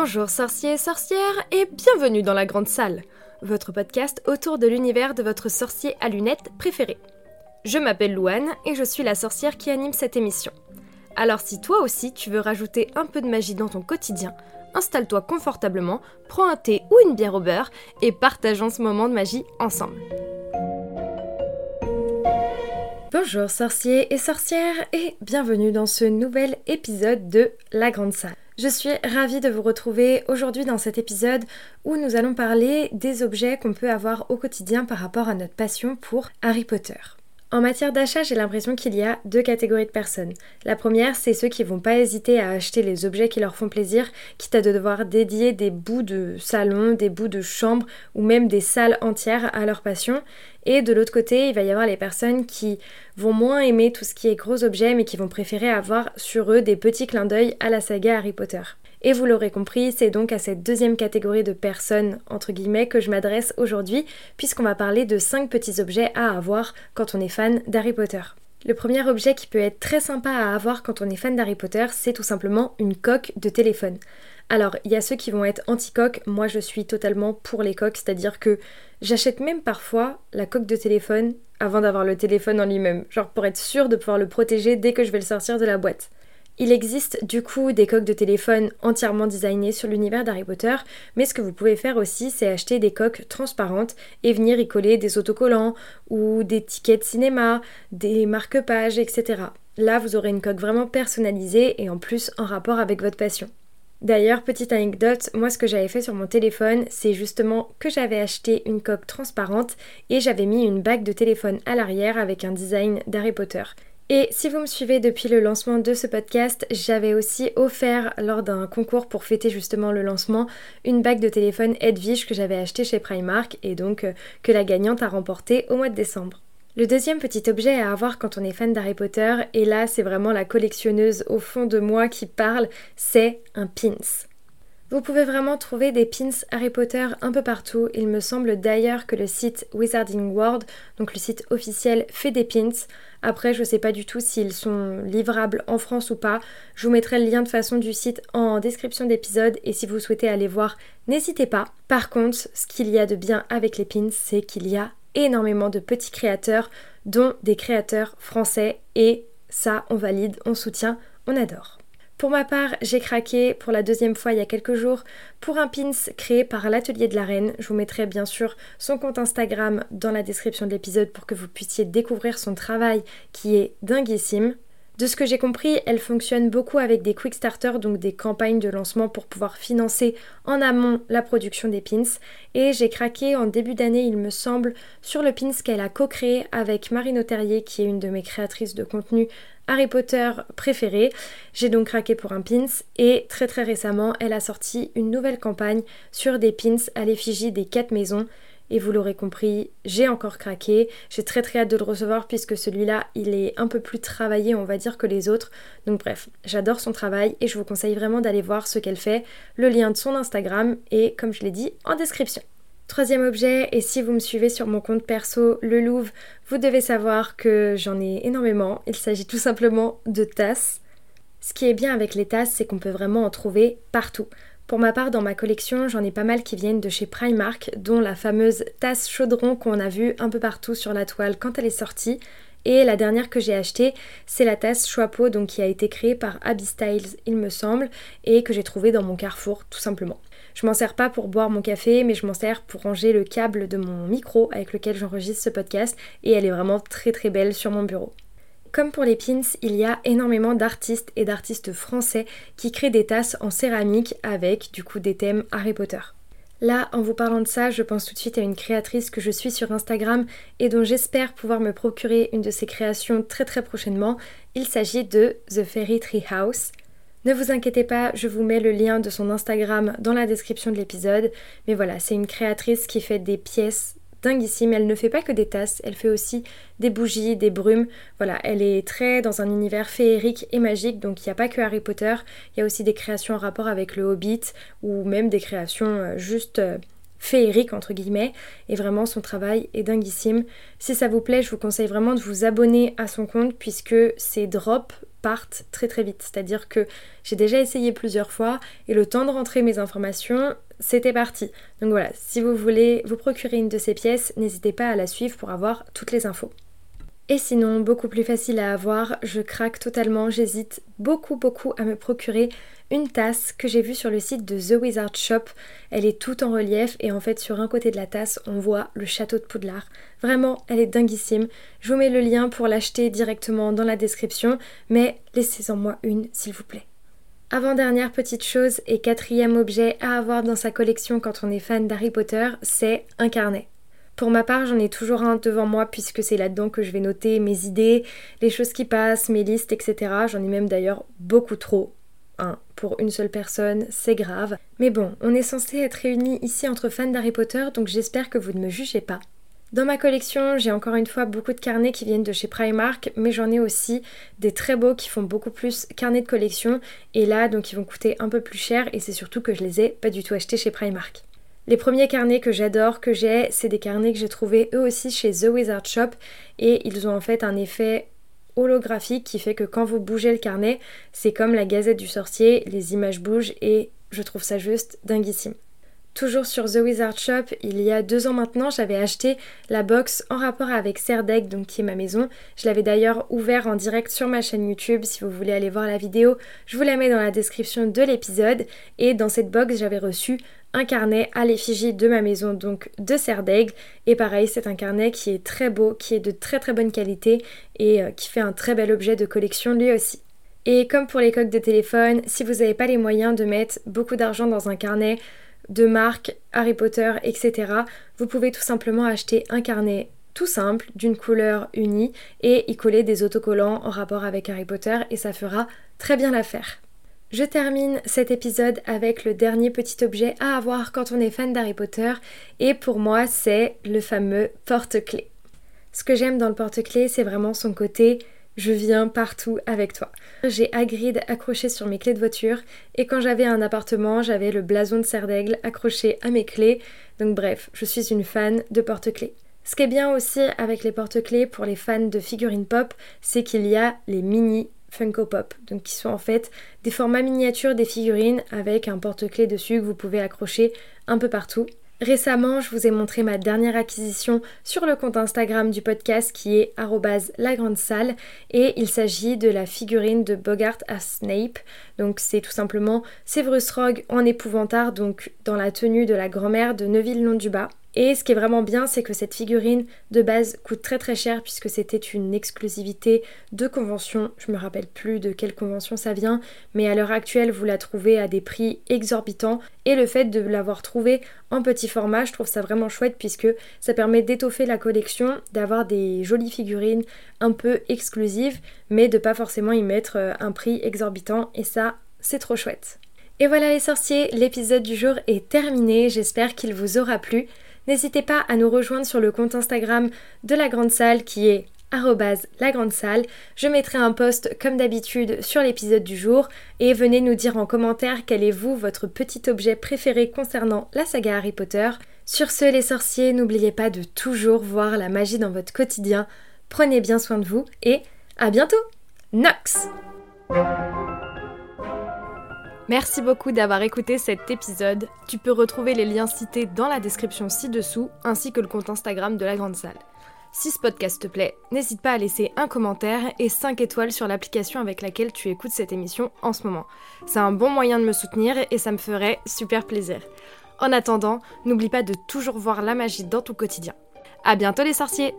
Bonjour sorciers et sorcières et bienvenue dans la grande salle, votre podcast autour de l'univers de votre sorcier à lunettes préféré. Je m'appelle Louane et je suis la sorcière qui anime cette émission. Alors si toi aussi tu veux rajouter un peu de magie dans ton quotidien, installe-toi confortablement, prends un thé ou une bière au beurre et partageons ce moment de magie ensemble. Bonjour sorciers et sorcières et bienvenue dans ce nouvel épisode de La Grande Salle. Je suis ravie de vous retrouver aujourd'hui dans cet épisode où nous allons parler des objets qu'on peut avoir au quotidien par rapport à notre passion pour Harry Potter. En matière d'achat, j'ai l'impression qu'il y a deux catégories de personnes. La première, c'est ceux qui vont pas hésiter à acheter les objets qui leur font plaisir, quitte à devoir dédier des bouts de salon, des bouts de chambre ou même des salles entières à leur passion. Et de l'autre côté, il va y avoir les personnes qui vont moins aimer tout ce qui est gros objets, mais qui vont préférer avoir sur eux des petits clins d'œil à la saga Harry Potter. Et vous l'aurez compris, c'est donc à cette deuxième catégorie de personnes, entre guillemets, que je m'adresse aujourd'hui, puisqu'on va parler de 5 petits objets à avoir quand on est fan d'Harry Potter. Le premier objet qui peut être très sympa à avoir quand on est fan d'Harry Potter, c'est tout simplement une coque de téléphone. Alors, il y a ceux qui vont être anti-coques, moi je suis totalement pour les coques, c'est-à-dire que j'achète même parfois la coque de téléphone avant d'avoir le téléphone en lui-même, genre pour être sûr de pouvoir le protéger dès que je vais le sortir de la boîte. Il existe du coup des coques de téléphone entièrement designées sur l'univers d'Harry Potter, mais ce que vous pouvez faire aussi, c'est acheter des coques transparentes et venir y coller des autocollants ou des tickets de cinéma, des marque-pages, etc. Là, vous aurez une coque vraiment personnalisée et en plus en rapport avec votre passion. D'ailleurs, petite anecdote, moi ce que j'avais fait sur mon téléphone, c'est justement que j'avais acheté une coque transparente et j'avais mis une bague de téléphone à l'arrière avec un design d'Harry Potter. Et si vous me suivez depuis le lancement de ce podcast, j'avais aussi offert lors d'un concours pour fêter justement le lancement une bague de téléphone Edwige que j'avais acheté chez Primark et donc euh, que la gagnante a remporté au mois de décembre. Le deuxième petit objet à avoir quand on est fan d'Harry Potter, et là c'est vraiment la collectionneuse au fond de moi qui parle, c'est un pins. Vous pouvez vraiment trouver des pins Harry Potter un peu partout. Il me semble d'ailleurs que le site Wizarding World, donc le site officiel, fait des pins. Après, je ne sais pas du tout s'ils sont livrables en France ou pas. Je vous mettrai le lien de façon du site en description d'épisode et si vous souhaitez aller voir, n'hésitez pas. Par contre, ce qu'il y a de bien avec les pins, c'est qu'il y a énormément de petits créateurs, dont des créateurs français et ça, on valide, on soutient, on adore. Pour ma part, j'ai craqué pour la deuxième fois il y a quelques jours pour un pins créé par l'Atelier de la Reine. Je vous mettrai bien sûr son compte Instagram dans la description de l'épisode pour que vous puissiez découvrir son travail qui est dinguissime. De ce que j'ai compris, elle fonctionne beaucoup avec des quick starters, donc des campagnes de lancement pour pouvoir financer en amont la production des pins. Et j'ai craqué en début d'année, il me semble, sur le pins qu'elle a co-créé avec Marine Terrier, qui est une de mes créatrices de contenu Harry Potter préférée. J'ai donc craqué pour un pins et très très récemment, elle a sorti une nouvelle campagne sur des pins à l'effigie des quatre maisons. Et vous l'aurez compris, j'ai encore craqué. J'ai très très hâte de le recevoir puisque celui-là, il est un peu plus travaillé, on va dire, que les autres. Donc bref, j'adore son travail et je vous conseille vraiment d'aller voir ce qu'elle fait. Le lien de son Instagram est, comme je l'ai dit, en description. Troisième objet, et si vous me suivez sur mon compte perso, le Louvre, vous devez savoir que j'en ai énormément. Il s'agit tout simplement de tasses. Ce qui est bien avec les tasses, c'est qu'on peut vraiment en trouver partout. Pour ma part, dans ma collection, j'en ai pas mal qui viennent de chez Primark, dont la fameuse tasse chaudron qu'on a vue un peu partout sur la toile quand elle est sortie. Et la dernière que j'ai achetée, c'est la tasse Choipeau, donc qui a été créée par Abby Styles, il me semble, et que j'ai trouvée dans mon carrefour, tout simplement. Je m'en sers pas pour boire mon café, mais je m'en sers pour ranger le câble de mon micro avec lequel j'enregistre ce podcast, et elle est vraiment très très belle sur mon bureau. Comme pour les pins, il y a énormément d'artistes et d'artistes français qui créent des tasses en céramique avec du coup des thèmes Harry Potter. Là, en vous parlant de ça, je pense tout de suite à une créatrice que je suis sur Instagram et dont j'espère pouvoir me procurer une de ses créations très très prochainement. Il s'agit de The Fairy Tree House. Ne vous inquiétez pas, je vous mets le lien de son Instagram dans la description de l'épisode. Mais voilà, c'est une créatrice qui fait des pièces dinguissime. Elle ne fait pas que des tasses, elle fait aussi des bougies, des brumes. Voilà, elle est très dans un univers féerique et magique, donc il n'y a pas que Harry Potter, il y a aussi des créations en rapport avec le Hobbit ou même des créations euh, juste euh, féeriques entre guillemets. Et vraiment, son travail est dinguissime. Si ça vous plaît, je vous conseille vraiment de vous abonner à son compte puisque ses drops partent très très vite. C'est-à-dire que j'ai déjà essayé plusieurs fois et le temps de rentrer mes informations, c'était parti. Donc voilà, si vous voulez vous procurer une de ces pièces, n'hésitez pas à la suivre pour avoir toutes les infos. Et sinon, beaucoup plus facile à avoir, je craque totalement, j'hésite beaucoup beaucoup à me procurer une tasse que j'ai vue sur le site de The Wizard Shop. Elle est toute en relief et en fait sur un côté de la tasse on voit le château de Poudlard. Vraiment, elle est dinguissime. Je vous mets le lien pour l'acheter directement dans la description, mais laissez-en moi une s'il vous plaît. Avant-dernière petite chose et quatrième objet à avoir dans sa collection quand on est fan d'Harry Potter, c'est un carnet. Pour ma part, j'en ai toujours un devant moi puisque c'est là-dedans que je vais noter mes idées, les choses qui passent, mes listes, etc. J'en ai même d'ailleurs beaucoup trop. Un pour une seule personne, c'est grave. Mais bon, on est censé être réunis ici entre fans d'Harry Potter, donc j'espère que vous ne me jugez pas. Dans ma collection, j'ai encore une fois beaucoup de carnets qui viennent de chez Primark, mais j'en ai aussi des très beaux qui font beaucoup plus carnets de collection, et là, donc ils vont coûter un peu plus cher, et c'est surtout que je les ai pas du tout achetés chez Primark. Les premiers carnets que j'adore, que j'ai, c'est des carnets que j'ai trouvés eux aussi chez The Wizard Shop et ils ont en fait un effet holographique qui fait que quand vous bougez le carnet, c'est comme la gazette du sorcier, les images bougent et je trouve ça juste dinguissime. Toujours sur The Wizard Shop, il y a deux ans maintenant, j'avais acheté la box en rapport avec Serdec, donc qui est ma maison. Je l'avais d'ailleurs ouvert en direct sur ma chaîne YouTube. Si vous voulez aller voir la vidéo, je vous la mets dans la description de l'épisode. Et dans cette box, j'avais reçu un carnet à l'effigie de ma maison, donc de serre d'aigle. Et pareil, c'est un carnet qui est très beau, qui est de très très bonne qualité et euh, qui fait un très bel objet de collection lui aussi. Et comme pour les coques de téléphone, si vous n'avez pas les moyens de mettre beaucoup d'argent dans un carnet de marque, Harry Potter, etc., vous pouvez tout simplement acheter un carnet tout simple, d'une couleur unie, et y coller des autocollants en rapport avec Harry Potter, et ça fera très bien l'affaire. Je termine cet épisode avec le dernier petit objet à avoir quand on est fan d'Harry Potter et pour moi c'est le fameux porte-clés. Ce que j'aime dans le porte-clés c'est vraiment son côté je viens partout avec toi. J'ai Hagrid accroché sur mes clés de voiture et quand j'avais un appartement j'avais le blason de serre d'aigle accroché à mes clés donc bref je suis une fan de porte-clés. Ce qui est bien aussi avec les porte-clés pour les fans de figurines pop, c'est qu'il y a les mini Funko Pop, donc qui sont en fait des formats miniatures des figurines avec un porte-clés dessus que vous pouvez accrocher un peu partout. Récemment, je vous ai montré ma dernière acquisition sur le compte Instagram du podcast qui est la grande salle et il s'agit de la figurine de Bogart à Snape. Donc c'est tout simplement Severus Rogue en épouvantard, donc dans la tenue de la grand-mère de Neuville-Long-du-Bas. Et ce qui est vraiment bien, c'est que cette figurine de base coûte très très cher puisque c'était une exclusivité de convention. Je me rappelle plus de quelle convention ça vient, mais à l'heure actuelle, vous la trouvez à des prix exorbitants. Et le fait de l'avoir trouvée en petit format, je trouve ça vraiment chouette puisque ça permet d'étoffer la collection, d'avoir des jolies figurines un peu exclusives, mais de pas forcément y mettre euh, un prix exorbitant. Et ça, c'est trop chouette. Et voilà les sorciers, l'épisode du jour est terminé, j'espère qu'il vous aura plu. N'hésitez pas à nous rejoindre sur le compte Instagram de la Grande Salle qui est la grande salle. Je mettrai un post comme d'habitude sur l'épisode du jour et venez nous dire en commentaire quel est vous votre petit objet préféré concernant la saga Harry Potter. Sur ce les sorciers, n'oubliez pas de toujours voir la magie dans votre quotidien. Prenez bien soin de vous et à bientôt. Nox Merci beaucoup d'avoir écouté cet épisode. Tu peux retrouver les liens cités dans la description ci-dessous, ainsi que le compte Instagram de la Grande Salle. Si ce podcast te plaît, n'hésite pas à laisser un commentaire et 5 étoiles sur l'application avec laquelle tu écoutes cette émission en ce moment. C'est un bon moyen de me soutenir et ça me ferait super plaisir. En attendant, n'oublie pas de toujours voir la magie dans ton quotidien. À bientôt les sorciers